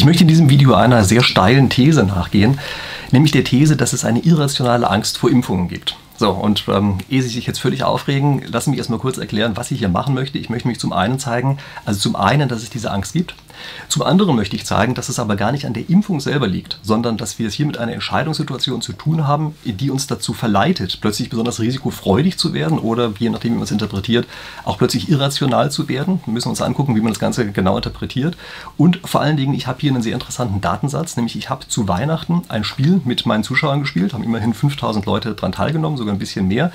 Ich möchte in diesem Video einer sehr steilen These nachgehen, nämlich der These, dass es eine irrationale Angst vor Impfungen gibt. So, und ähm, ehe Sie sich jetzt völlig aufregen, lassen Sie mich erstmal kurz erklären, was ich hier machen möchte. Ich möchte mich zum einen zeigen, also zum einen, dass es diese Angst gibt. Zum anderen möchte ich zeigen, dass es aber gar nicht an der Impfung selber liegt, sondern dass wir es hier mit einer Entscheidungssituation zu tun haben, die uns dazu verleitet, plötzlich besonders risikofreudig zu werden oder, je nachdem, wie man es interpretiert, auch plötzlich irrational zu werden. Wir müssen uns angucken, wie man das Ganze genau interpretiert. Und vor allen Dingen, ich habe hier einen sehr interessanten Datensatz, nämlich ich habe zu Weihnachten ein Spiel mit meinen Zuschauern gespielt, haben immerhin 5000 Leute daran teilgenommen, sogar ein bisschen mehr.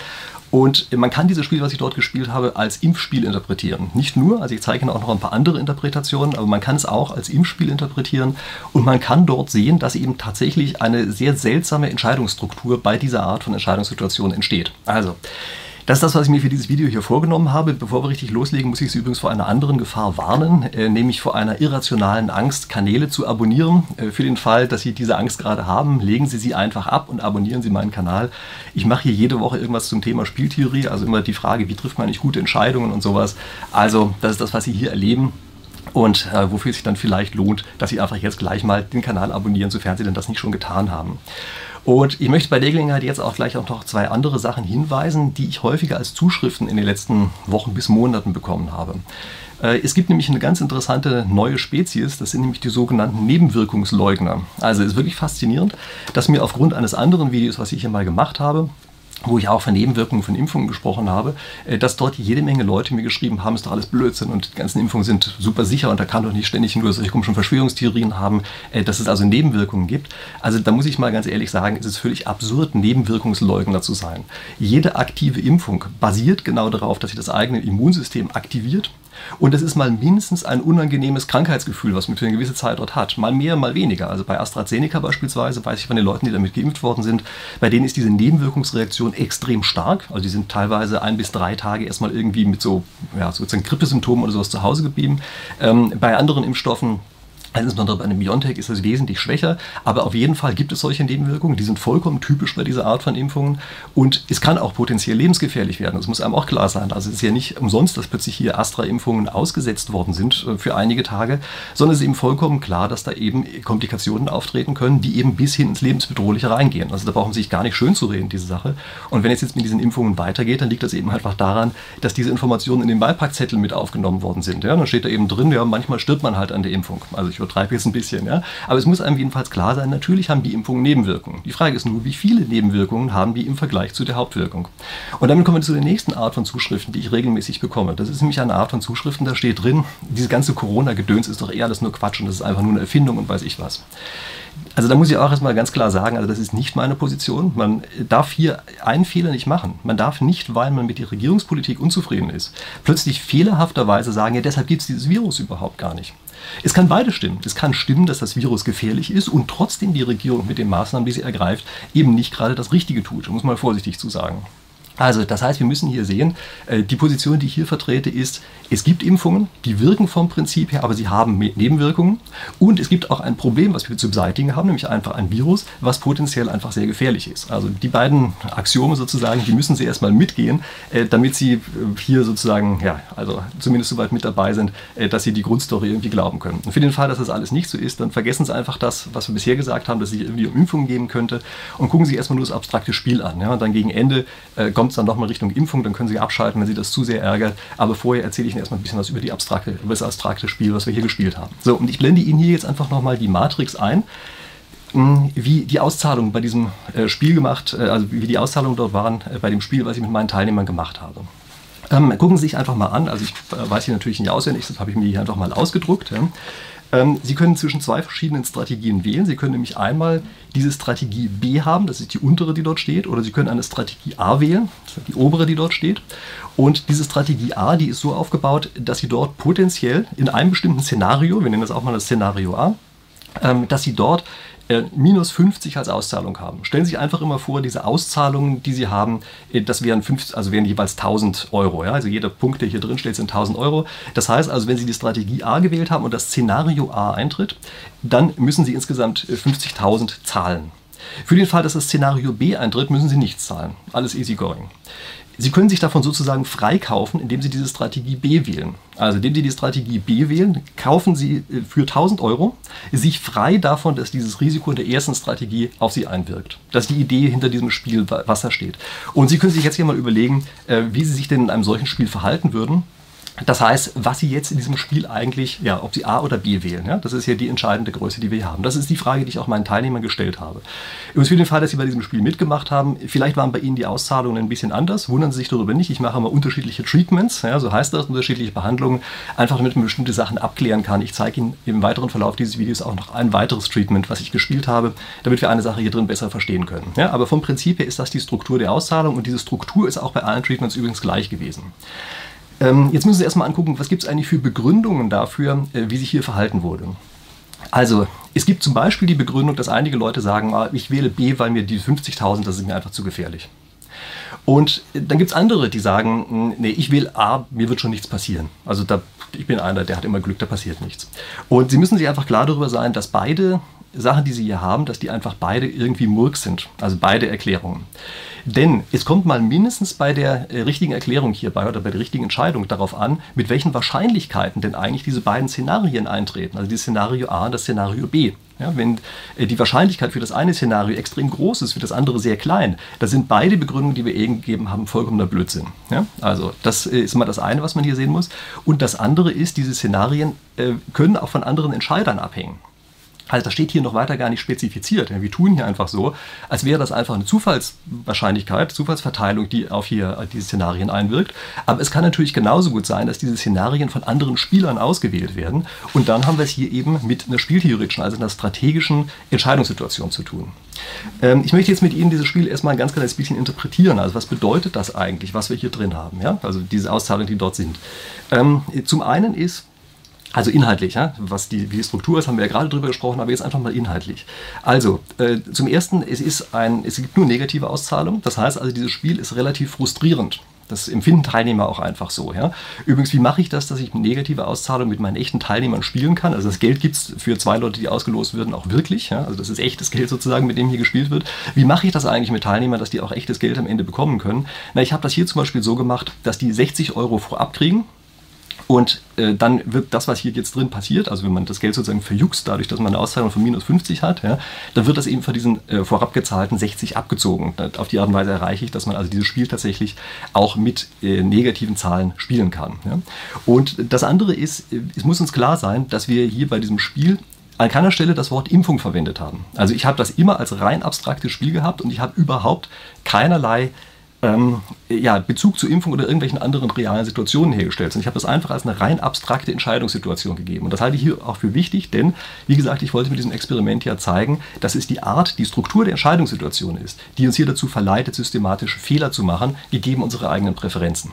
Und man kann dieses Spiel, was ich dort gespielt habe, als Impfspiel interpretieren. Nicht nur, also ich zeige Ihnen auch noch ein paar andere Interpretationen, aber man kann es auch als Impfspiel interpretieren und man kann dort sehen, dass eben tatsächlich eine sehr seltsame Entscheidungsstruktur bei dieser Art von Entscheidungssituation entsteht. Also, das ist das, was ich mir für dieses Video hier vorgenommen habe. Bevor wir richtig loslegen, muss ich Sie übrigens vor einer anderen Gefahr warnen, äh, nämlich vor einer irrationalen Angst, Kanäle zu abonnieren. Äh, für den Fall, dass Sie diese Angst gerade haben, legen Sie sie einfach ab und abonnieren Sie meinen Kanal. Ich mache hier jede Woche irgendwas zum Thema Spieltheorie, also immer die Frage, wie trifft man nicht gute Entscheidungen und sowas. Also, das ist das, was Sie hier erleben und äh, wofür es sich dann vielleicht lohnt, dass Sie einfach jetzt gleich mal den Kanal abonnieren, sofern Sie denn das nicht schon getan haben. Und ich möchte bei der Gelegenheit jetzt auch gleich auch noch zwei andere Sachen hinweisen, die ich häufiger als Zuschriften in den letzten Wochen bis Monaten bekommen habe. Äh, es gibt nämlich eine ganz interessante neue Spezies, das sind nämlich die sogenannten Nebenwirkungsleugner. Also es ist wirklich faszinierend, dass mir aufgrund eines anderen Videos, was ich hier mal gemacht habe, wo ich auch von Nebenwirkungen von Impfungen gesprochen habe, äh, dass dort jede Menge Leute mir geschrieben haben, ist doch alles Blödsinn und die ganzen Impfungen sind super sicher und da kann doch nicht ständig nur solche komischen Verschwörungstheorien haben, äh, dass es also Nebenwirkungen gibt. Also da muss ich mal ganz ehrlich sagen, es ist völlig absurd, Nebenwirkungsleugner zu sein. Jede aktive Impfung basiert genau darauf, dass sie das eigene Immunsystem aktiviert und das ist mal mindestens ein unangenehmes Krankheitsgefühl, was man für eine gewisse Zeit dort hat. Mal mehr, mal weniger. Also bei AstraZeneca beispielsweise, weiß ich von den Leuten, die damit geimpft worden sind, bei denen ist diese Nebenwirkungsreaktion extrem stark. Also die sind teilweise ein bis drei Tage erstmal irgendwie mit so ja, sozusagen Grippesymptomen oder sowas zu Hause geblieben. Ähm, bei anderen Impfstoffen insbesondere bei einem Biontech ist es wesentlich schwächer, aber auf jeden Fall gibt es solche Nebenwirkungen, die sind vollkommen typisch bei dieser Art von Impfungen und es kann auch potenziell lebensgefährlich werden. Das muss einem auch klar sein. Also es ist ja nicht umsonst, dass plötzlich hier Astra-Impfungen ausgesetzt worden sind äh, für einige Tage, sondern es ist eben vollkommen klar, dass da eben Komplikationen auftreten können, die eben bis hin ins Lebensbedrohliche reingehen. Also da brauchen Sie sich gar nicht schön zu reden, diese Sache. Und wenn es jetzt mit diesen Impfungen weitergeht, dann liegt das eben einfach daran, dass diese Informationen in den Beipackzettel mit aufgenommen worden sind. Ja, dann steht da eben drin, ja, manchmal stirbt man halt an der Impfung. Also ich übertreibe jetzt ein bisschen, ja. Aber es muss einem jedenfalls klar sein, natürlich haben die Impfungen Nebenwirkungen. Die Frage ist nur, wie viele Nebenwirkungen haben die im Vergleich zu der Hauptwirkung. Und damit kommen wir zu der nächsten Art von Zuschriften, die ich regelmäßig bekomme. Das ist nämlich eine Art von Zuschriften, da steht drin, diese ganze Corona-Gedöns ist doch eher alles nur Quatsch und das ist einfach nur eine Erfindung und weiß ich was. Also da muss ich auch erstmal ganz klar sagen, also das ist nicht meine Position. Man darf hier einen Fehler nicht machen. Man darf nicht, weil man mit der Regierungspolitik unzufrieden ist, plötzlich fehlerhafterweise sagen, ja deshalb gibt es dieses Virus überhaupt gar nicht. Es kann beide stimmen. Es kann stimmen, dass das Virus gefährlich ist und trotzdem die Regierung mit den Maßnahmen, die sie ergreift, eben nicht gerade das Richtige tut. Muss man vorsichtig zu sagen. Also, das heißt, wir müssen hier sehen, äh, die Position, die ich hier vertrete, ist, es gibt Impfungen, die wirken vom Prinzip her, aber sie haben Nebenwirkungen. Und es gibt auch ein Problem, was wir zu beseitigen haben, nämlich einfach ein Virus, was potenziell einfach sehr gefährlich ist. Also die beiden Axiome sozusagen, die müssen Sie erstmal mitgehen, äh, damit Sie äh, hier sozusagen, ja, also zumindest so weit mit dabei sind, dass Sie die Grundstory irgendwie glauben können. Und für den Fall, dass das alles nicht so ist, dann vergessen Sie einfach das, was wir bisher gesagt haben, dass es sich irgendwie um Impfungen geben könnte und gucken Sie erstmal nur das abstrakte Spiel an. Ja? Und dann gegen Ende kommt kommt es dann nochmal Richtung Impfung, dann können Sie abschalten, wenn Sie das zu sehr ärgert. Aber vorher erzähle ich Ihnen erstmal ein bisschen was über, die abstrakte, über das abstrakte Spiel, was wir hier gespielt haben. So, und ich blende Ihnen hier jetzt einfach nochmal die Matrix ein hm, wie die Auszahlungen bei diesem äh, Spiel gemacht, äh, also wie die Auszahlungen dort waren äh, bei dem Spiel, was ich mit meinen Teilnehmern gemacht habe. Ähm, gucken Sie sich einfach mal an, also ich weiß hier natürlich nicht auswendig, das habe ich mir hier einfach mal ausgedruckt. Ähm, Sie können zwischen zwei verschiedenen Strategien wählen. Sie können nämlich einmal diese Strategie B haben, das ist die untere, die dort steht, oder Sie können eine Strategie A wählen, das ist die obere, die dort steht. Und diese Strategie A, die ist so aufgebaut, dass Sie dort potenziell in einem bestimmten Szenario, wir nennen das auch mal das Szenario A, ähm, dass Sie dort minus 50 als Auszahlung haben. Stellen Sie sich einfach immer vor, diese Auszahlungen, die Sie haben, äh, das wären, fünf, also wären jeweils 1000 Euro. Ja? Also jeder Punkt, der hier drin steht, sind 1000 Euro. Das heißt also, wenn Sie die Strategie A gewählt haben und das Szenario A eintritt, dann müssen Sie insgesamt 50.000 äh, zahlen. Für den Fall, dass das Szenario B eintritt, müssen Sie nichts zahlen. Alles easy going. Sie können sich davon sozusagen freikaufen, indem Sie diese Strategie B wählen. Also indem Sie die Strategie B wählen, kaufen Sie äh, für 1000 Euro sich frei davon, dass dieses Risiko in der ersten Strategie auf Sie einwirkt. Das ist die Idee hinter diesem Spiel, was da steht. Und Sie können sich jetzt hier mal überlegen, äh, wie Sie sich denn in einem solchen Spiel verhalten würden. Das heißt, was Sie jetzt in diesem Spiel eigentlich, ja, ob Sie A oder B wählen, ja, das ist ja die entscheidende Größe, die wir hier haben. Das ist die Frage, die ich auch meinen Teilnehmern gestellt habe. Übrigens für den Fall, dass Sie bei diesem Spiel mitgemacht haben, vielleicht waren bei Ihnen die Auszahlungen ein bisschen anders, wundern Sie sich darüber nicht. Ich mache immer unterschiedliche Treatments, ja, so heißt das, unterschiedliche Behandlungen, einfach damit man bestimmte Sachen abklären kann. Ich zeige Ihnen im weiteren Verlauf dieses Videos auch noch ein weiteres Treatment, was ich gespielt habe, damit wir eine Sache hier drin besser verstehen können. Ja, aber vom Prinzip her ist das die Struktur der Auszahlung und diese Struktur ist auch bei allen Treatments übrigens gleich gewesen. Ähm, jetzt müssen Sie erstmal angucken, was gibt es eigentlich für Begründungen dafür, äh, wie sich hier verhalten wurde. Also, es gibt zum Beispiel die Begründung, dass einige Leute sagen, ah, ich wähle B, weil mir die 50.000, das ist mir einfach zu gefährlich. Und äh, dann gibt es andere, die sagen, nee, ich wähle A, mir wird schon nichts passieren. Also da, ich bin einer, der hat immer Glück, da passiert nichts. Und Sie müssen sich einfach klar darüber sein, dass beide Sachen, die Sie hier haben, dass die einfach beide irgendwie Murk sind. Also beide Erklärungen. Denn es kommt mal mindestens bei der äh, richtigen Erklärung hierbei oder bei der richtigen Entscheidung darauf an, mit welchen Wahrscheinlichkeiten denn eigentlich diese beiden Szenarien eintreten. Also das Szenario A und das Szenario B. Ja, wenn äh, die Wahrscheinlichkeit für das eine Szenario extrem groß ist, für das andere sehr klein, da sind beide Begründungen, die wir eben gegeben haben, vollkommener Blödsinn. Ja, also das äh, ist mal das eine, was man hier sehen muss. Und das andere ist, diese Szenarien können auch von anderen Entscheidern abhängen. Also das steht hier noch weiter gar nicht spezifiziert. Wir tun hier einfach so, als wäre das einfach eine Zufallswahrscheinlichkeit, Zufallsverteilung, die auf hier äh, diese Szenarien einwirkt. Aber es kann natürlich genauso gut sein, dass diese Szenarien von anderen Spielern ausgewählt werden. Und dann haben wir es hier eben mit einer spieltheoretischen, also einer strategischen Entscheidungssituation zu tun. Ähm, ich möchte jetzt mit Ihnen dieses Spiel erstmal ein ganz kleines bisschen interpretieren. Also was bedeutet das eigentlich, was wir hier drin haben? Ja? Also diese Auszahlungen, die dort sind. Ähm, zum einen ist, also inhaltlich, ja? was die, wie die Struktur ist, haben wir ja gerade drüber gesprochen, aber jetzt einfach mal inhaltlich. Also, äh, zum Ersten, es, ist ein, es gibt nur negative Auszahlungen. Das heißt also, dieses Spiel ist relativ frustrierend. Das empfinden Teilnehmer auch einfach so. Ja? Übrigens, wie mache ich das, dass ich negative Auszahlungen mit meinen echten Teilnehmern spielen kann? Also das Geld gibt es für zwei Leute, die ausgelost würden, auch wirklich. Ja? Also das ist echtes Geld sozusagen, mit dem hier gespielt wird. Wie mache ich das eigentlich mit Teilnehmern, dass die auch echtes Geld am Ende bekommen können? Na, ich habe das hier zum Beispiel so gemacht, dass die 60 Euro vorab kriegen und äh, dann wird das, was hier jetzt drin passiert, also wenn man das Geld sozusagen verjuckst, dadurch, dass man eine Auszahlung von minus 50 hat, ja, dann wird das eben von diesen äh, vorab gezahlten 60 abgezogen. Auf die Art und Weise erreiche ich, dass man also dieses Spiel tatsächlich auch mit äh, negativen Zahlen spielen kann. Ja. Und das andere ist, äh, es muss uns klar sein, dass wir hier bei diesem Spiel an keiner Stelle das Wort Impfung verwendet haben. Also ich habe das immer als rein abstraktes Spiel gehabt und ich habe überhaupt keinerlei ähm, ja, Bezug zu Impfung oder irgendwelchen anderen realen Situationen hergestellt Und ich habe das einfach als eine rein abstrakte Entscheidungssituation gegeben. Und das halte ich hier auch für wichtig, denn, wie gesagt, ich wollte mit diesem Experiment ja zeigen, dass es die Art, die Struktur der Entscheidungssituation ist, die uns hier dazu verleitet, systematische Fehler zu machen, gegeben unsere eigenen Präferenzen.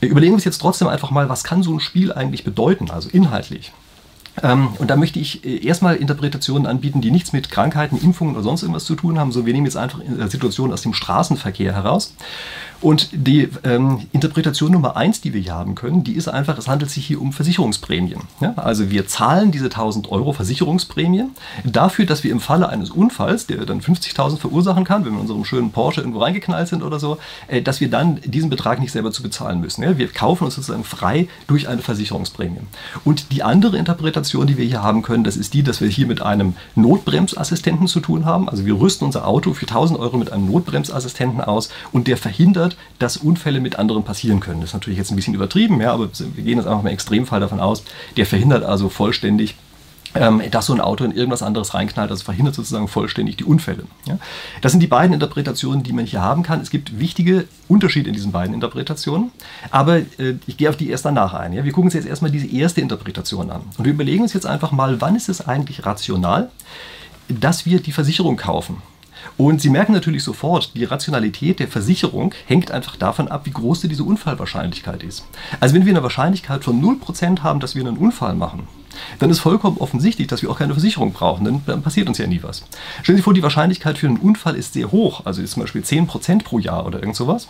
Wir überlegen uns jetzt trotzdem einfach mal, was kann so ein Spiel eigentlich bedeuten, also inhaltlich. Ähm, und da möchte ich äh, erstmal Interpretationen anbieten, die nichts mit Krankheiten, Impfungen oder sonst irgendwas zu tun haben. So, wir nehmen jetzt einfach Situationen aus dem Straßenverkehr heraus und die ähm, Interpretation Nummer eins, die wir hier haben können, die ist einfach, es handelt sich hier um Versicherungsprämien. Ja? Also wir zahlen diese 1000 Euro Versicherungsprämie dafür, dass wir im Falle eines Unfalls, der dann 50.000 verursachen kann, wenn wir in unserem schönen Porsche irgendwo reingeknallt sind oder so, äh, dass wir dann diesen Betrag nicht selber zu bezahlen müssen. Ja? Wir kaufen uns sozusagen frei durch eine Versicherungsprämie. Und die andere Interpretation, die wir hier haben können, das ist die, dass wir hier mit einem Notbremsassistenten zu tun haben. Also wir rüsten unser Auto für 1000 Euro mit einem Notbremsassistenten aus und der verhindert verhindert, dass Unfälle mit anderen passieren können. Das ist natürlich jetzt ein bisschen übertrieben, ja, aber wir gehen jetzt einfach mal im Extremfall davon aus. Der verhindert also vollständig, ähm, dass so ein Auto in irgendwas anderes reinknallt, also verhindert sozusagen vollständig die Unfälle. Ja. Das sind die beiden Interpretationen, die man hier haben kann. Es gibt wichtige Unterschiede in diesen beiden Interpretationen, aber äh, ich gehe auf die erst danach ein. Ja. Wir gucken uns jetzt erstmal diese erste Interpretation an und wir überlegen uns jetzt einfach mal, wann ist es eigentlich rational, dass wir die Versicherung kaufen. Und Sie merken natürlich sofort, die Rationalität der Versicherung hängt einfach davon ab, wie groß diese Unfallwahrscheinlichkeit ist. Also wenn wir eine Wahrscheinlichkeit von 0% haben, dass wir einen Unfall machen, dann ist vollkommen offensichtlich, dass wir auch keine Versicherung brauchen, denn dann passiert uns ja nie was. Stellen Sie sich vor, die Wahrscheinlichkeit für einen Unfall ist sehr hoch, also ist zum Beispiel 10% pro Jahr oder irgend sowas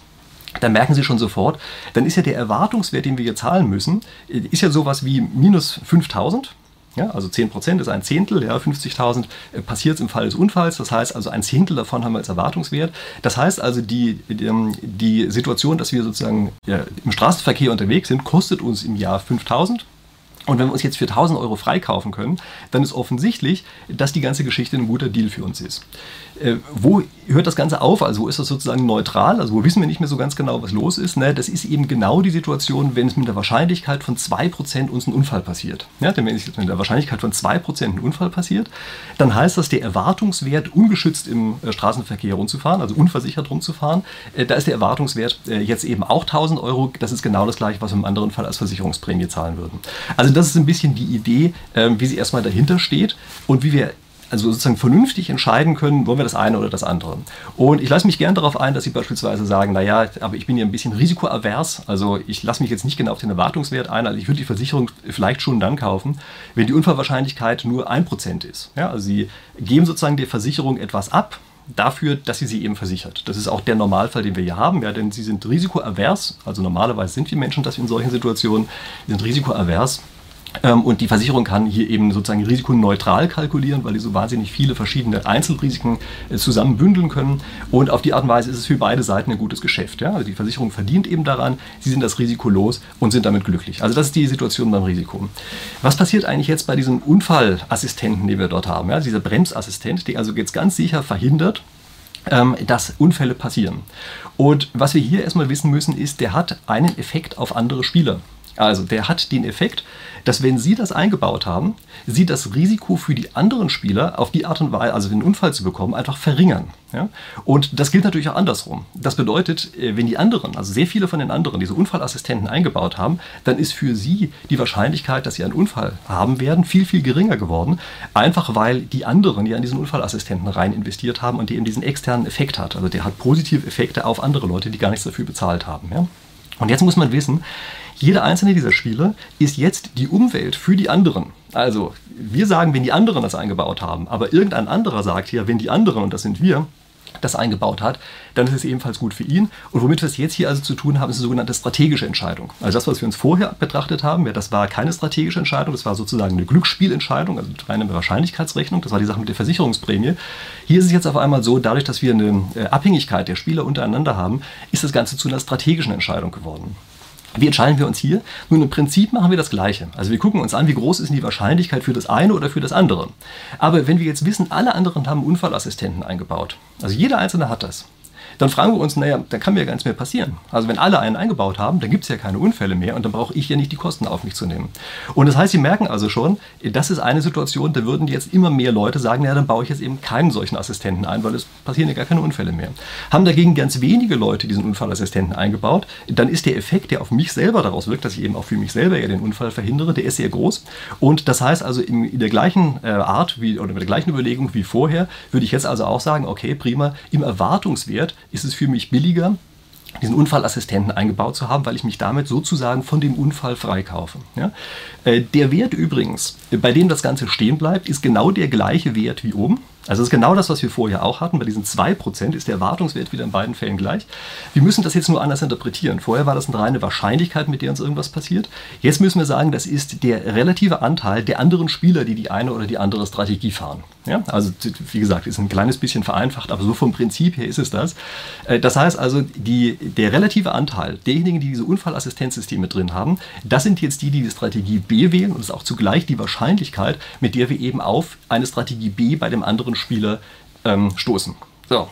dann merken Sie schon sofort, dann ist ja der Erwartungswert, den wir hier zahlen müssen, ist ja sowas wie minus 5000 Ja, also 10% ist ein Zehntel, ja, 50.000 äh, passiert es im Fall des Unfalls. Das heißt also, ein Zehntel davon haben wir als Erwartungswert. Das heißt also, die, die, ähm, die Situation, dass wir sozusagen ja, im Straßenverkehr unterwegs sind, kostet uns im Jahr 5.000. Und wenn wir uns jetzt für 1000 Euro freikaufen können, dann ist offensichtlich, dass die ganze Geschichte ein guter Deal für uns ist. Äh, wo hört das Ganze auf? Also wo ist das sozusagen neutral? Also wo wissen wir nicht mehr so ganz genau, was los ist? Ne? Das ist eben genau die Situation, wenn es mit der Wahrscheinlichkeit von 2% uns ein Unfall passiert. Ja, denn wenn es mit der Wahrscheinlichkeit von 2% ein Unfall passiert, dann heißt das, der Erwartungswert, ungeschützt im äh, Straßenverkehr rumzufahren, also unversichert rumzufahren, äh, da ist der Erwartungswert äh, jetzt eben auch 1000 Euro. Das ist genau das gleiche, was wir im anderen Fall als Versicherungsprämie zahlen würden. Also das ist ein bisschen die Idee, ähm, wie sie erstmal dahinter steht und wie wir also sozusagen vernünftig entscheiden können, wollen wir das eine oder das andere. Und ich lasse mich gern darauf ein, dass Sie beispielsweise sagen, naja, aber ich bin ja ein bisschen risikoavers, also ich lasse mich jetzt nicht genau auf den Erwartungswert ein, also ich würde die Versicherung vielleicht schon dann kaufen, wenn die Unfallwahrscheinlichkeit nur 1% ist. Ja, also Sie geben sozusagen der Versicherung etwas ab, dafür, dass sie sie eben versichert. Das ist auch der Normalfall, den wir hier haben, ja, denn sie sind risikoavers, also normalerweise sind wir Menschen das in solchen Situationen, sind risikoavers und die Versicherung kann hier eben sozusagen risikoneutral kalkulieren, weil die so wahnsinnig viele verschiedene Einzelrisiken äh, zusammenbündeln können. Und auf die Art und Weise ist es für beide Seiten ein gutes Geschäft. Ja? Also die Versicherung verdient eben daran, sie sind das Risiko los und sind damit glücklich. Also das ist die Situation beim Risiko. Was passiert eigentlich jetzt bei diesem Unfallassistenten, den wir dort haben? Ja? Dieser Bremsassistent, der also jetzt ganz sicher verhindert, ähm, dass Unfälle passieren. Und was wir hier erstmal wissen müssen, ist, der hat einen Effekt auf andere Spieler. Also der hat den Effekt, dass wenn Sie das eingebaut haben, Sie das Risiko für die anderen Spieler auf die Art und Weise, also den Unfall zu bekommen, einfach verringern. Ja? Und das gilt natürlich auch andersrum. Das bedeutet, äh, wenn die anderen, also sehr viele von den anderen, diese Unfallassistenten eingebaut haben, dann ist für Sie die Wahrscheinlichkeit, dass Sie einen Unfall haben werden, viel, viel geringer geworden. Einfach weil die anderen, die an diesen Unfallassistenten rein investiert haben und die eben diesen externen Effekt hat. Also der hat positive Effekte auf andere Leute, die gar nichts dafür bezahlt haben. Ja? Und jetzt muss man wissen, jeder einzelne dieser Spiele ist jetzt die Umwelt für die anderen. Also wir sagen, wenn die anderen das eingebaut haben, aber irgendein anderer sagt ja, wenn die anderen, und das sind wir, das eingebaut hat, dann ist es ebenfalls gut für ihn. Und womit wir es jetzt hier also zu tun haben, ist eine sogenannte strategische Entscheidung. Also das, was wir uns vorher betrachtet haben, ja, das war keine strategische Entscheidung, das war sozusagen eine Glücksspielentscheidung, also eine Wahrscheinlichkeitsrechnung, das war die Sache mit der Versicherungsprämie. Hier ist es jetzt auf einmal so, dadurch, dass wir eine äh, Abhängigkeit der Spieler untereinander haben, ist das Ganze zu einer strategischen Entscheidung geworden. Wie entscheiden wir uns hier? Nun, im Prinzip machen wir das Gleiche. Also wir gucken uns an, wie groß ist die Wahrscheinlichkeit für das eine oder für das andere. Aber wenn wir jetzt wissen, alle anderen haben Unfallassistenten eingebaut, also jeder Einzelne hat das, dann fragen wir uns, naja, da kann mir ja gar nichts mehr passieren. Also wenn alle einen eingebaut haben, dann gibt es ja keine Unfälle mehr und dann brauche ich ja nicht die Kosten auf mich zu nehmen. Und das heißt, Sie merken also schon, das ist eine Situation, da würden jetzt immer mehr Leute sagen, naja, dann baue ich jetzt eben keinen solchen Assistenten ein, weil es passieren ja gar keine Unfälle mehr. Haben dagegen ganz wenige Leute diesen Unfallassistenten eingebaut, dann ist der Effekt, der auf mich selber daraus wirkt, dass ich eben auch für mich selber ja den Unfall verhindere, der ist sehr groß. Und das heißt also in der gleichen äh, Art wie, oder mit der gleichen Überlegung wie vorher, würde ich jetzt also auch sagen, okay, prima, im Erwartungswert ist es für mich billiger, diesen Unfallassistenten eingebaut zu haben, weil ich mich damit sozusagen von dem Unfall freikaufe. Ja? Äh, der Wert übrigens, bei dem das Ganze stehen bleibt, ist genau der gleiche Wert wie oben. Also das ist genau das, was wir vorher auch hatten. Bei diesen 2% ist der Erwartungswert wieder in beiden Fällen gleich. Wir müssen das jetzt nur anders interpretieren. Vorher war das eine reine Wahrscheinlichkeit, mit der uns irgendwas passiert. Jetzt müssen wir sagen, das ist der relative Anteil der anderen Spieler, die die eine oder die andere Strategie fahren. Ja? Also wie gesagt, ist ein kleines bisschen vereinfacht, aber so vom Prinzip her ist es das. Äh, das heißt also, die, der relative Anteil derjenigen, die diese Unfallassistenzsysteme drin haben, das sind jetzt die, die die Strategie B wählen und es ist auch zugleich die Wahrscheinlichkeit, mit der wir eben auf eine Strategie B bei dem anderen Spieler ähm, stoßen. So.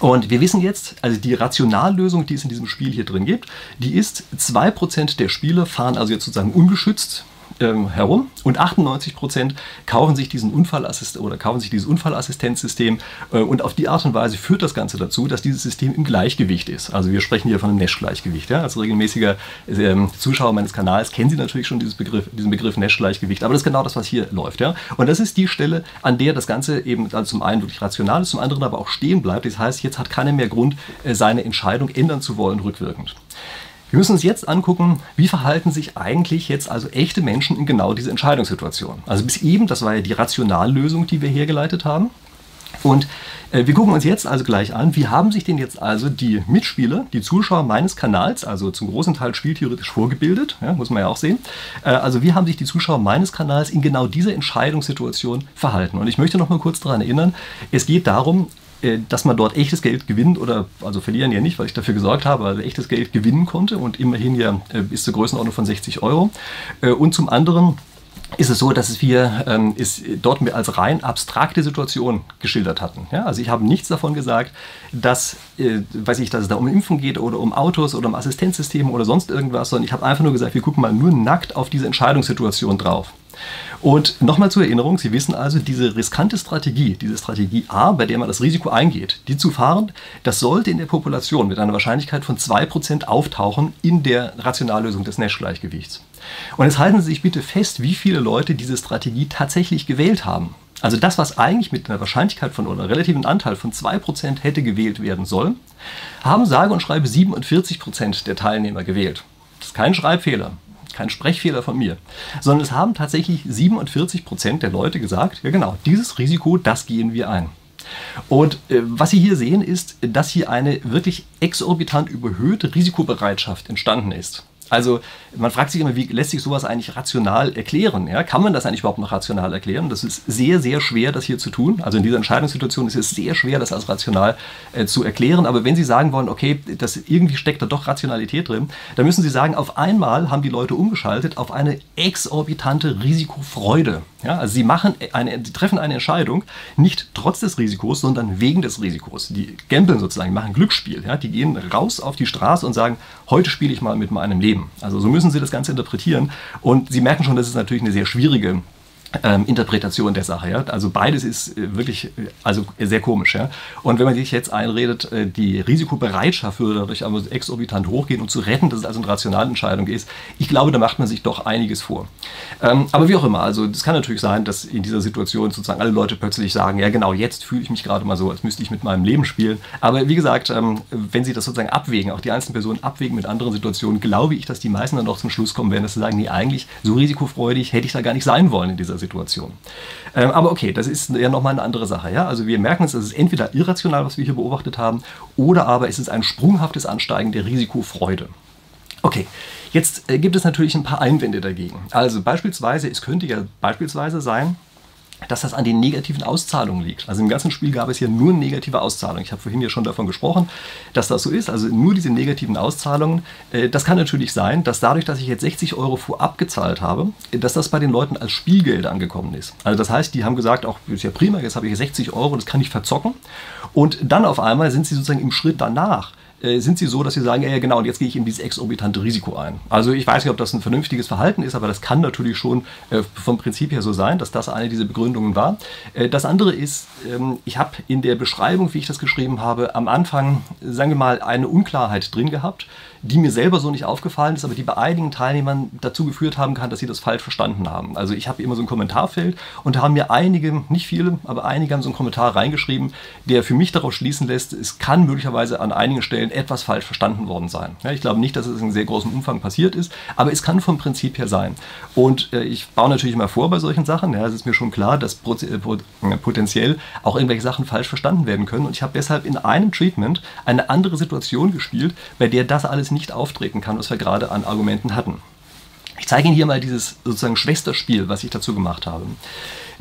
Und wir wissen jetzt, also die Rationallösung, die es in diesem Spiel hier drin gibt, die ist, 2% der Spieler fahren also jetzt sozusagen ungeschützt ähm, herum und 98 Prozent kaufen sich diesen Unfallassist oder kaufen sich dieses Unfallassistenzsystem äh, und auf die Art und Weise führt das Ganze dazu, dass dieses System im Gleichgewicht ist. Also wir sprechen hier von einem Nash-Gleichgewicht. Ja? Als regelmäßiger ähm, Zuschauer meines Kanals kennen Sie natürlich schon Begriff, diesen Begriff Nash-Gleichgewicht, aber das ist genau das, was hier läuft. Ja? Und das ist die Stelle, an der das Ganze eben also zum einen wirklich rational ist, zum anderen aber auch stehen bleibt. Das heißt, jetzt hat keiner mehr Grund, äh, seine Entscheidung ändern zu wollen rückwirkend. Wir müssen uns jetzt angucken, wie verhalten sich eigentlich jetzt also echte Menschen in genau diese Entscheidungssituation. Also bis eben, das war ja die Rationallösung, die wir hergeleitet haben. Und äh, wir gucken uns jetzt also gleich an, wie haben sich denn jetzt also die Mitspieler, die Zuschauer meines Kanals, also zum großen Teil spieltheoretisch vorgebildet, ja, muss man ja auch sehen, äh, also wie haben sich die Zuschauer meines Kanals in genau dieser Entscheidungssituation verhalten. Und ich möchte noch mal kurz daran erinnern, es geht darum, dass man dort echtes Geld gewinnt oder also verlieren ja nicht, weil ich dafür gesorgt habe, also echtes Geld gewinnen konnte und immerhin ja bis zur Größenordnung von 60 Euro. Und zum anderen ist es so, dass wir ähm, ist dort als rein abstrakte Situation geschildert hatten. Ja? Also ich habe nichts davon gesagt, dass, äh, weiß ich, dass es da um Impfung geht oder um Autos oder um Assistenzsysteme oder sonst irgendwas, sondern ich habe einfach nur gesagt, wir gucken mal nur nackt auf diese Entscheidungssituation drauf. Und nochmal zur Erinnerung, Sie wissen also, diese riskante Strategie, diese Strategie A, bei der man das Risiko eingeht, die zu fahren, das sollte in der Population mit einer Wahrscheinlichkeit von 2% auftauchen in der Rationallösung des Nash-Gleichgewichts. Und jetzt halten Sie sich bitte fest, wie viele Leute diese Strategie tatsächlich gewählt haben. Also das, was eigentlich mit einer Wahrscheinlichkeit von oder relativen Anteil von 2% hätte gewählt werden sollen, haben sage und schreibe 47% der Teilnehmer gewählt. Das ist kein Schreibfehler, kein Sprechfehler von mir, sondern es haben tatsächlich 47% der Leute gesagt, ja genau, dieses Risiko, das gehen wir ein. Und äh, was Sie hier sehen, ist, dass hier eine wirklich exorbitant überhöhte Risikobereitschaft entstanden ist. Also man fragt sich immer, wie lässt sich sowas eigentlich rational erklären? Ja? Kann man das eigentlich überhaupt noch rational erklären? Das ist sehr, sehr schwer, das hier zu tun. Also in dieser Entscheidungssituation ist es sehr schwer, das als rational äh, zu erklären. Aber wenn Sie sagen wollen, okay, das irgendwie steckt da doch Rationalität drin, dann müssen Sie sagen, auf einmal haben die Leute umgeschaltet auf eine exorbitante Risikofreude. Ja? Also sie machen eine, treffen eine Entscheidung nicht trotz des Risikos, sondern wegen des Risikos. Die gambeln sozusagen, machen Glücksspiel. Ja? Die gehen raus auf die Straße und sagen, heute spiele ich mal mit meinem Leben. Also so müssen Sie das Ganze interpretieren. Und Sie merken schon, das ist natürlich eine sehr schwierige ähm, Interpretation der Sache. Ja? Also beides ist äh, wirklich äh, also sehr komisch. Ja? Und wenn man sich jetzt einredet, äh, die Risikobereitschaft würde dadurch aber exorbitant hochgehen, um zu retten, dass es also eine rationale Entscheidung ist, ich glaube, da macht man sich doch einiges vor. Ähm, aber wie auch immer, also es kann natürlich sein, dass in dieser Situation sozusagen alle Leute plötzlich sagen, ja genau, jetzt fühle ich mich gerade mal so, als müsste ich mit meinem Leben spielen. Aber wie gesagt, ähm, wenn sie das sozusagen abwägen, auch die einzelnen Personen abwägen mit anderen Situationen, glaube ich, dass die meisten dann doch zum Schluss kommen werden, dass sie sagen, nee, eigentlich so risikofreudig hätte ich da gar nicht sein wollen in dieser Situation. Situation. Ähm, aber okay, das ist ja nochmal eine andere Sache. Ja? Also wir merken es, es ist entweder irrational, was wir hier beobachtet haben, oder aber es ist ein sprunghaftes Ansteigen der Risikofreude. Okay, jetzt äh, gibt es natürlich ein paar Einwände dagegen. Also beispielsweise, es könnte ja beispielsweise sein, dass das an den negativen Auszahlungen liegt. Also im ganzen Spiel gab es ja nur negative Auszahlungen. Ich habe vorhin ja schon davon gesprochen, dass das so ist. Also nur diese negativen Auszahlungen. Äh, das kann natürlich sein, dass dadurch, dass ich jetzt 60 Euro vorab gezahlt habe, dass das bei den Leuten als Spielgeld angekommen ist. Also das heißt, die haben gesagt, auch ist ja prima, jetzt habe ich 60 Euro, das kann ich verzocken. Und dann auf einmal sind sie sozusagen im Schritt danach äh, sind sie so, dass sie sagen, ja, genau, und jetzt gehe ich in dieses exorbitante Risiko ein. Also ich weiß nicht, ob das ein vernünftiges Verhalten ist, aber das kann natürlich schon äh, vom Prinzip her so sein, dass das eine dieser Begründungen war. Äh, das andere ist, ähm, ich habe in der Beschreibung, wie ich das geschrieben habe, am Anfang, sagen wir mal, eine Unklarheit drin gehabt die mir selber so nicht aufgefallen ist, aber die bei einigen Teilnehmern dazu geführt haben kann, dass sie das falsch verstanden haben. Also ich habe immer so ein Kommentarfeld und da haben mir einige, nicht viele, aber einige haben so einen Kommentar reingeschrieben, der für mich darauf schließen lässt, es kann möglicherweise an einigen Stellen etwas falsch verstanden worden sein. Ja, ich glaube nicht, dass es in sehr großem Umfang passiert ist, aber es kann vom Prinzip her sein. Und äh, ich baue natürlich immer vor bei solchen Sachen. Ja, es ist mir schon klar, dass äh, potenziell auch irgendwelche Sachen falsch verstanden werden können. Und ich habe deshalb in einem Treatment eine andere Situation gespielt, bei der das alles nicht auftreten kann, was wir gerade an Argumenten hatten. Ich zeige Ihnen hier mal dieses sozusagen Schwesterspiel, was ich dazu gemacht habe.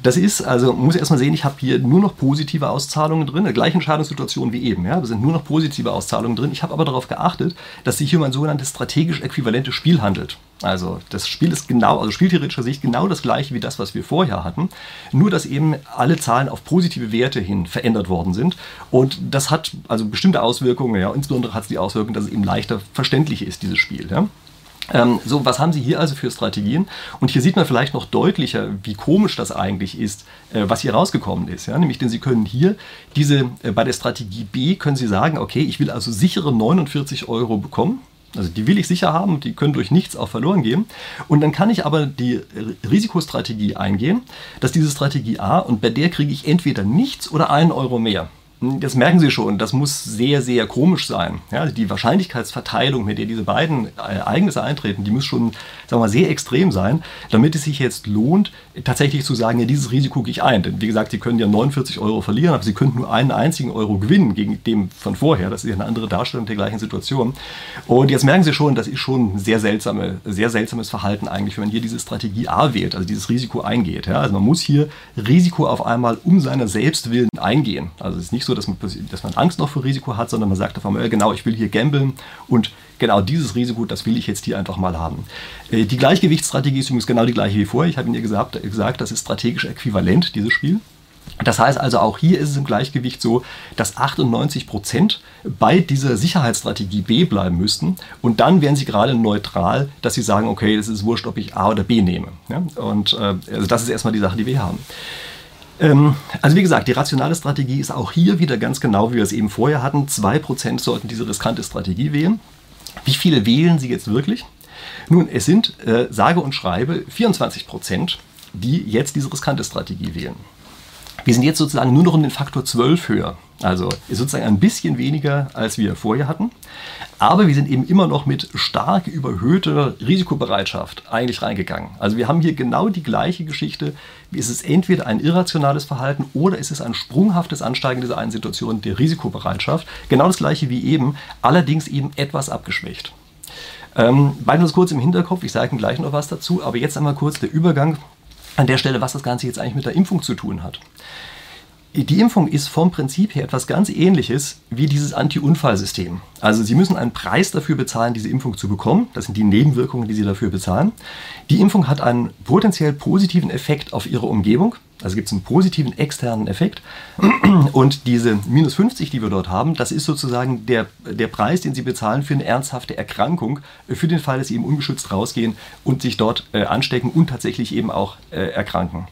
Das ist, also man muss erstmal sehen, ich habe hier nur noch positive Auszahlungen drin, eine gleiche Entscheidungssituation wie eben. Ja, da sind nur noch positive Auszahlungen drin. Ich habe aber darauf geachtet, dass sich hier um ein sogenanntes strategisch äquivalentes Spiel handelt. Also das Spiel ist genau, also spieltheoretischer Sicht genau das gleiche wie das, was wir vorher hatten, nur dass eben alle Zahlen auf positive Werte hin verändert worden sind. Und das hat also bestimmte Auswirkungen, ja, insbesondere hat es die Auswirkung, dass es eben leichter verständlich ist, dieses Spiel. Ja. Ähm, so, was haben Sie hier also für Strategien? Und hier sieht man vielleicht noch deutlicher, wie komisch das eigentlich ist, äh, was hier rausgekommen ist. Ja? Nämlich, denn Sie können hier diese, äh, bei der Strategie B können Sie sagen, okay, ich will also sichere 49 Euro bekommen. Also die will ich sicher haben die können durch nichts auch verloren gehen. Und dann kann ich aber die Risikostrategie eingehen, dass diese Strategie A und bei der kriege ich entweder nichts oder einen Euro mehr. Das merken Sie schon, das muss sehr, sehr komisch sein. Ja, die Wahrscheinlichkeitsverteilung, mit der diese beiden Ereignisse eintreten, die muss schon sagen wir mal, sehr extrem sein, damit es sich jetzt lohnt, tatsächlich zu sagen, ja, dieses Risiko gehe ich ein. Denn wie gesagt, Sie können ja 49 Euro verlieren, aber Sie könnten nur einen einzigen Euro gewinnen gegen dem von vorher. Das ist ja eine andere Darstellung der gleichen Situation. Und jetzt merken Sie schon, das ist schon ein sehr, seltsame, sehr seltsames Verhalten eigentlich, wenn man hier diese Strategie A wählt, also dieses Risiko eingeht. Ja? Also man muss hier Risiko auf einmal um seiner Selbstwillen eingehen. Also es ist nicht so, dass man, dass man Angst noch vor Risiko hat, sondern man sagt auf einmal, genau, ich will hier gambeln und genau dieses Risiko, das will ich jetzt hier einfach mal haben. Äh, die Gleichgewichtsstrategie ist übrigens genau die gleiche wie vorher. Ich habe Ihnen ja gesagt, gesagt, das ist strategisch äquivalent, dieses Spiel. Das heißt also, auch hier ist es im Gleichgewicht so, dass 98 Prozent bei dieser Sicherheitsstrategie B bleiben müssten. Und dann wären sie gerade neutral, dass sie sagen, okay, das ist wurscht, ob ich A oder B nehme. Ja? Und äh, also das ist erstmal die Sache, die wir haben. Ähm, also wie gesagt, die rationale Strategie ist auch hier wieder ganz genau, wie wir es eben vorher hatten. 2% sollten diese riskante Strategie wählen. Wie viele wählen sie jetzt wirklich? Nun, es sind äh, sage und schreibe 24% die jetzt diese riskante Strategie wählen. Wir sind jetzt sozusagen nur noch um den Faktor 12 höher. Also sozusagen ein bisschen weniger, als wir vorher hatten. Aber wir sind eben immer noch mit stark überhöhter Risikobereitschaft eigentlich reingegangen. Also wir haben hier genau die gleiche Geschichte. Ist es entweder ein irrationales Verhalten oder ist es ein sprunghaftes Ansteigen dieser einen Situation der Risikobereitschaft. Genau das gleiche wie eben, allerdings eben etwas abgeschwächt. Ähm, beide kurz im Hinterkopf, ich sage gleich noch was dazu, aber jetzt einmal kurz der Übergang an der Stelle, was das Ganze jetzt eigentlich mit der Impfung zu tun hat. Die Impfung ist vom Prinzip her etwas ganz ähnliches wie dieses Anti-Unfall-System. Also Sie müssen einen Preis dafür bezahlen, diese Impfung zu bekommen. Das sind die Nebenwirkungen, die Sie dafür bezahlen. Die Impfung hat einen potenziell positiven Effekt auf Ihre Umgebung. Also gibt es einen positiven externen Effekt. Und diese minus 50, die wir dort haben, das ist sozusagen der, der Preis, den Sie bezahlen für eine ernsthafte Erkrankung, für den Fall, dass Sie eben ungeschützt rausgehen und sich dort äh, anstecken und tatsächlich eben auch äh, erkranken.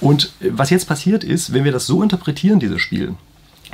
Und äh, was jetzt passiert ist, wenn wir das so interpretieren, dieses Spiel,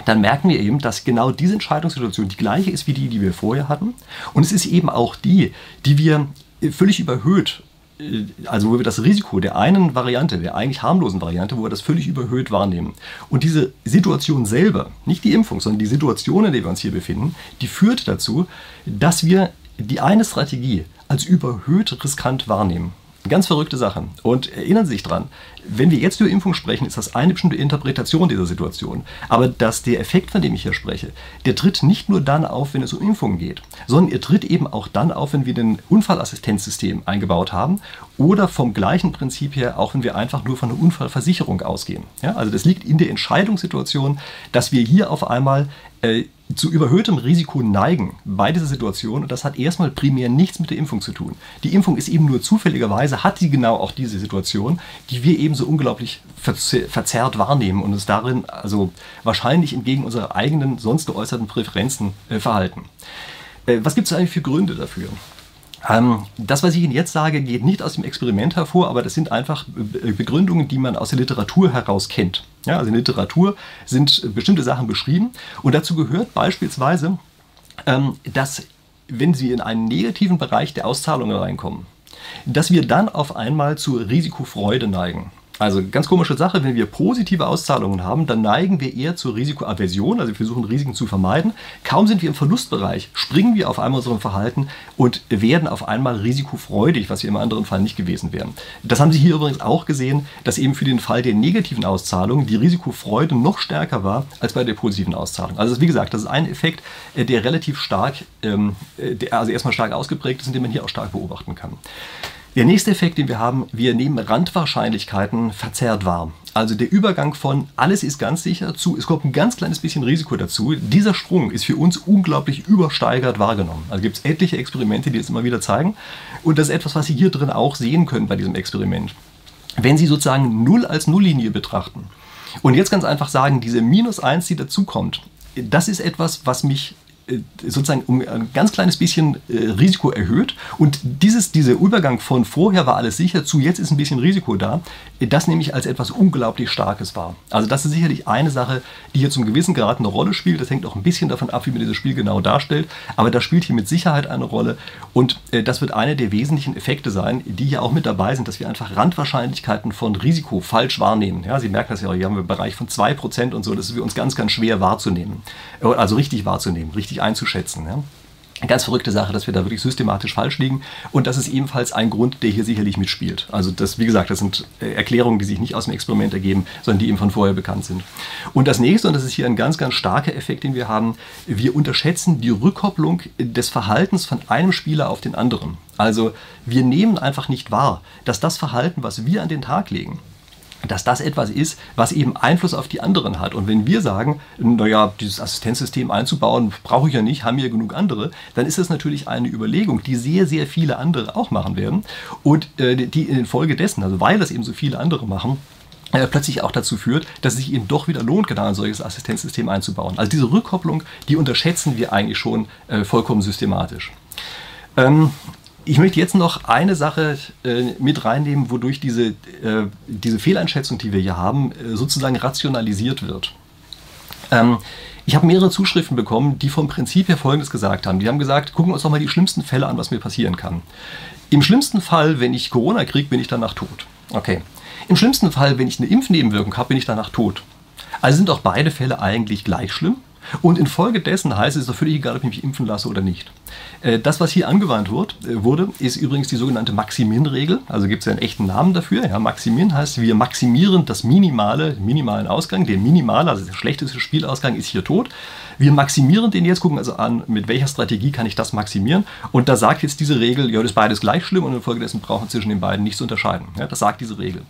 dann merken wir eben, dass genau diese Entscheidungssituation die gleiche ist wie die, die wir vorher hatten. Und es ist eben auch die, die wir äh, völlig überhöht äh, also wo wir das Risiko der einen Variante, der eigentlich harmlosen Variante, wo wir das völlig überhöht wahrnehmen. Und diese Situation selber, nicht die Impfung, sondern die Situation, in der wir uns hier befinden, die führt dazu, dass wir die eine Strategie als überhöht riskant wahrnehmen. Ganz verrückte Sache. Und erinnern Sie sich dran, wenn wir jetzt über Impfung sprechen, ist das eine bestimmte Interpretation dieser Situation. Aber dass der Effekt, von dem ich hier spreche, der tritt nicht nur dann auf, wenn es um Impfungen geht, sondern er tritt eben auch dann auf, wenn wir ein Unfallassistenzsystem eingebaut haben oder vom gleichen Prinzip her, auch wenn wir einfach nur von einer Unfallversicherung ausgehen. Ja, also das liegt in der Entscheidungssituation, dass wir hier auf einmal äh, zu überhöhtem Risiko neigen bei dieser Situation. Und das hat erstmal primär nichts mit der Impfung zu tun. Die Impfung ist eben nur zufälligerweise, hat sie genau auch diese Situation, die wir eben so unglaublich verzerrt wahrnehmen und uns darin also wahrscheinlich entgegen unserer eigenen sonst geäußerten Präferenzen äh, verhalten. Äh, was gibt es eigentlich für Gründe dafür? Ähm, das, was ich Ihnen jetzt sage, geht nicht aus dem Experiment hervor, aber das sind einfach Begründungen, die man aus der Literatur heraus kennt. Ja, also in der Literatur sind bestimmte Sachen beschrieben und dazu gehört beispielsweise, ähm, dass wenn Sie in einen negativen Bereich der Auszahlungen reinkommen, dass wir dann auf einmal zur Risikofreude neigen. Also ganz komische Sache, wenn wir positive Auszahlungen haben, dann neigen wir eher zur Risikoaversion, also wir versuchen Risiken zu vermeiden. Kaum sind wir im Verlustbereich, springen wir auf einmal unserem Verhalten und werden auf einmal risikofreudig, was wir im anderen Fall nicht gewesen wären. Das haben Sie hier übrigens auch gesehen, dass eben für den Fall der negativen Auszahlungen die Risikofreude noch stärker war als bei der positiven Auszahlung. Also wie gesagt, das ist ein Effekt, äh, der relativ stark, ähm, äh, also erstmal stark ausgeprägt ist und den man hier auch stark beobachten kann. Der nächste Effekt, den wir haben, wir nehmen Randwahrscheinlichkeiten verzerrt wahr. Also der Übergang von alles ist ganz sicher zu, es kommt ein ganz kleines bisschen Risiko dazu. Dieser Sprung ist für uns unglaublich übersteigert wahrgenommen. Also gibt es etliche Experimente, die das immer wieder zeigen. Und das ist etwas, was Sie hier drin auch sehen können bei diesem Experiment. Wenn Sie sozusagen Null als Nulllinie betrachten und jetzt ganz einfach sagen, diese Minus 1, die dazukommt, das ist etwas, was mich sozusagen um ein ganz kleines bisschen äh, Risiko erhöht. Und dieses, dieser Übergang von vorher war alles sicher zu jetzt ist ein bisschen Risiko da, das nehme ich als etwas unglaublich Starkes wahr. Also das ist sicherlich eine Sache, die hier zum gewissen Grad eine Rolle spielt. Das hängt auch ein bisschen davon ab, wie man dieses Spiel genau darstellt. Aber das spielt hier mit Sicherheit eine Rolle. Und äh, das wird einer der wesentlichen Effekte sein, die hier auch mit dabei sind, dass wir einfach Randwahrscheinlichkeiten von Risiko falsch wahrnehmen. Ja, Sie merken das ja, hier haben wir einen Bereich von 2% und so. Das ist für uns ganz, ganz schwer wahrzunehmen. Also richtig wahrzunehmen, richtig einzuschätzen. Ja. ganz verrückte Sache, dass wir da wirklich systematisch falsch liegen. Und das ist ebenfalls ein Grund, der hier sicherlich mitspielt. Also das, wie gesagt, das sind äh, Erklärungen, die sich nicht aus dem Experiment ergeben, sondern die eben von vorher bekannt sind. Und das nächste, und das ist hier ein ganz, ganz starker Effekt, den wir haben, wir unterschätzen die Rückkopplung des Verhaltens von einem Spieler auf den anderen. Also wir nehmen einfach nicht wahr, dass das Verhalten, was wir an den Tag legen, dass das etwas ist, was eben Einfluss auf die anderen hat. Und wenn wir sagen, naja, dieses Assistenzsystem einzubauen, brauche ich ja nicht, haben wir genug andere, dann ist das natürlich eine Überlegung, die sehr, sehr viele andere auch machen werden. Und äh, die in Folge dessen, also weil das eben so viele andere machen, äh, plötzlich auch dazu führt, dass es sich eben doch wieder lohnt, genau ein solches Assistenzsystem einzubauen. Also diese Rückkopplung, die unterschätzen wir eigentlich schon äh, vollkommen systematisch. Ähm, ich möchte jetzt noch eine Sache äh, mit reinnehmen, wodurch diese, äh, diese Fehleinschätzung, die wir hier haben, äh, sozusagen rationalisiert wird. Ähm, ich habe mehrere Zuschriften bekommen, die vom Prinzip her Folgendes gesagt haben. Die haben gesagt, gucken wir uns doch mal die schlimmsten Fälle an, was mir passieren kann. Im schlimmsten Fall, wenn ich Corona kriege, bin ich danach tot. Okay. Im schlimmsten Fall, wenn ich eine Impfnebenwirkung habe, bin ich danach tot. Also sind auch beide Fälle eigentlich gleich schlimm. Und infolgedessen heißt es, es ist doch völlig egal, ob ich mich impfen lasse oder nicht. Äh, das, was hier angewandt äh, wurde, ist übrigens die sogenannte Maximin-Regel. Also gibt es ja einen echten Namen dafür. Ja, Maximin heißt, wir maximieren das minimale, minimalen Ausgang. Der minimale, also der schlechteste Spielausgang ist hier tot. Wir maximieren den jetzt, gucken also an, mit welcher Strategie kann ich das maximieren. Und da sagt jetzt diese Regel, ja, das ist beides gleich schlimm und infolgedessen brauchen wir zwischen den beiden nichts zu unterscheiden. Ja, das sagt diese Regel.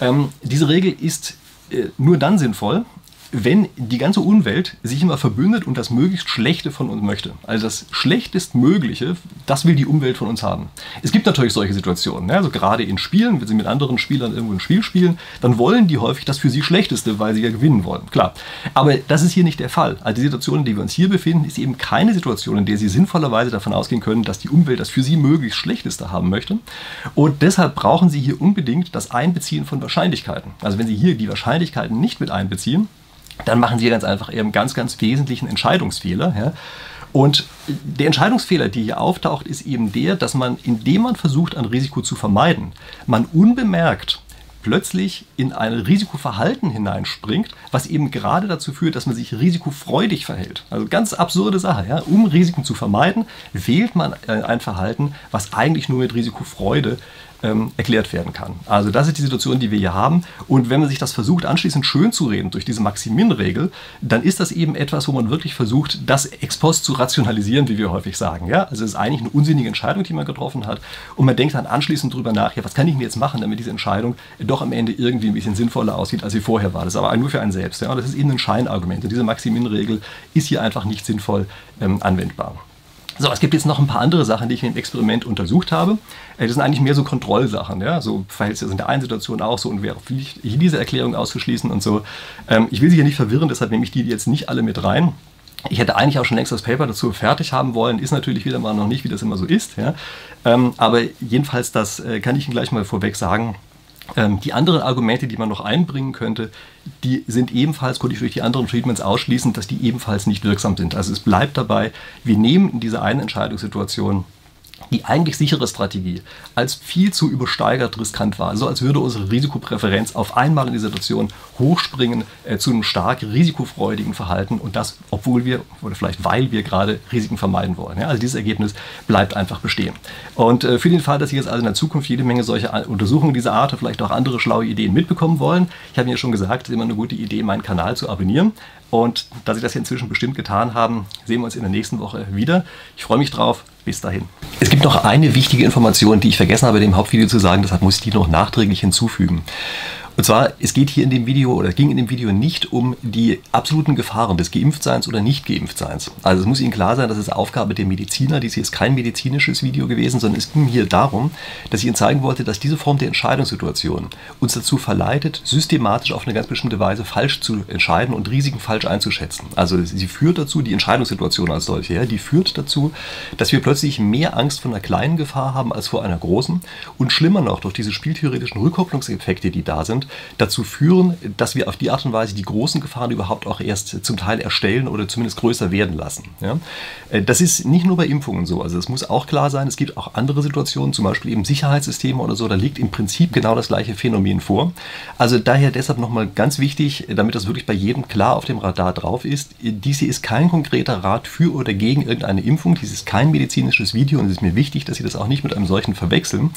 Ähm, diese Regel ist äh, nur dann sinnvoll, wenn die ganze Umwelt sich immer verbündet und das möglichst Schlechte von uns möchte. Also das Schlechtestmögliche, das will die Umwelt von uns haben. Es gibt natürlich solche Situationen, ne? also gerade in Spielen, wenn sie mit anderen Spielern irgendwo ein Spiel spielen, dann wollen die häufig das für sie Schlechteste, weil sie ja gewinnen wollen. Klar. Aber das ist hier nicht der Fall. Also die Situation, in der wir uns hier befinden, ist eben keine Situation, in der sie sinnvollerweise davon ausgehen können, dass die Umwelt das für sie möglichst Schlechteste haben möchte. Und deshalb brauchen sie hier unbedingt das Einbeziehen von Wahrscheinlichkeiten. Also wenn sie hier die Wahrscheinlichkeiten nicht mit einbeziehen, dann machen sie ganz einfach eben ganz, ganz wesentlichen Entscheidungsfehler. Ja. Und der Entscheidungsfehler, der hier auftaucht, ist eben der, dass man, indem man versucht, ein Risiko zu vermeiden, man unbemerkt plötzlich in ein Risikoverhalten hineinspringt, was eben gerade dazu führt, dass man sich risikofreudig verhält. Also ganz absurde Sache. Ja? Um Risiken zu vermeiden, wählt man äh, ein Verhalten, was eigentlich nur mit Risikofreude ähm, erklärt werden kann. Also das ist die Situation, die wir hier haben. Und wenn man sich das versucht, anschließend schön zu reden durch diese Maximin-Regel, dann ist das eben etwas, wo man wirklich versucht, das ex post zu rationalisieren, wie wir häufig sagen. Ja? Also es ist eigentlich eine unsinnige Entscheidung, die man getroffen hat. Und man denkt dann anschließend darüber nach, ja, was kann ich denn jetzt machen, damit diese Entscheidung doch am Ende irgendwie ein bisschen sinnvoller aussieht, als sie vorher war. Das ist aber nur für einen selbst. Ja? Das ist eben ein Scheinargument. Und diese Maximin-Regel ist hier einfach nicht sinnvoll ähm, anwendbar. So, es gibt jetzt noch ein paar andere Sachen, die ich im Experiment untersucht habe. Äh, das sind eigentlich mehr so Kontrollsachen. Ja? So verhält sich das in der einen Situation auch so und wäre Pflicht, diese Erklärung auszuschließen und so. Ähm, ich will Sie hier nicht verwirren, deshalb nehme ich die jetzt nicht alle mit rein. Ich hätte eigentlich auch schon längst das Paper dazu fertig haben wollen, ist natürlich wieder mal noch nicht, wie das immer so ist. Ja? Ähm, aber jedenfalls, das äh, kann ich Ihnen gleich mal vorweg sagen. Ähm, die anderen Argumente, die man noch einbringen könnte, die sind ebenfalls, konnte ich durch die anderen Treatments ausschließen, dass die ebenfalls nicht wirksam sind. Also es bleibt dabei, wir nehmen in dieser einen Entscheidungssituation die eigentlich sichere Strategie als viel zu übersteigert riskant war. So als würde unsere Risikopräferenz auf einmal in die Situation hochspringen äh, zu einem stark risikofreudigen Verhalten und das, obwohl wir oder vielleicht weil wir gerade Risiken vermeiden wollen. Ja, also dieses Ergebnis bleibt einfach bestehen. Und äh, für den Fall, dass Sie jetzt also in der Zukunft jede Menge solcher Untersuchungen dieser Art oder vielleicht auch andere schlaue Ideen mitbekommen wollen, ich habe ja schon gesagt, es ist immer eine gute Idee, meinen Kanal zu abonnieren. Und da Sie das hier inzwischen bestimmt getan haben, sehen wir uns in der nächsten Woche wieder. Ich freue mich drauf. Bis dahin. Es gibt noch eine wichtige Information, die ich vergessen habe, dem Hauptvideo zu sagen, deshalb muss ich die noch nachträglich hinzufügen. Und zwar, es geht hier in dem Video oder ging in dem Video nicht um die absoluten Gefahren des Geimpftseins oder Nicht-Geimpftseins. Also es muss Ihnen klar sein, das ist Aufgabe der Mediziner. Dies hier ist kein medizinisches Video gewesen, sondern es ging hier darum, dass ich Ihnen zeigen wollte, dass diese Form der Entscheidungssituation uns dazu verleitet, systematisch auf eine ganz bestimmte Weise falsch zu entscheiden und Risiken falsch einzuschätzen. Also sie führt dazu, die Entscheidungssituation als solche, ja, die führt dazu, dass wir plötzlich mehr Angst vor einer kleinen Gefahr haben als vor einer großen. Und schlimmer noch, durch diese spieltheoretischen Rückkopplungseffekte, die da sind, Hintergrund dazu führen, dass wir auf die Art und Weise die großen Gefahren überhaupt auch erst zum Teil erstellen oder zumindest größer werden lassen. Ja? Äh, das ist nicht nur bei Impfungen so. Also es muss auch klar sein, es gibt auch andere Situationen, zum Beispiel eben Sicherheitssysteme oder so, da liegt im Prinzip genau das gleiche Phänomen vor. Also daher deshalb nochmal ganz wichtig, damit das wirklich bei jedem klar auf dem Radar drauf ist, dies hier ist kein konkreter Rat für oder gegen irgendeine Impfung, dies ist kein medizinisches Video und es ist mir wichtig, dass Sie das auch nicht mit einem solchen verwechseln,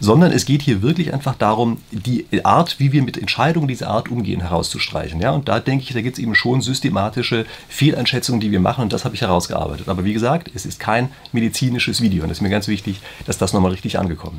sondern es geht hier wirklich einfach darum, die Art, wie wir mit Entscheidungen dieser Art umgehen, herauszustreichen. Ja? Und da denke ich, da gibt es eben schon systematische Fehleinschätzungen, die wir machen und das habe ich herausgearbeitet. Aber wie gesagt, es ist kein medizinisches Video und es ist mir ganz wichtig, dass das nochmal richtig angekommen ist.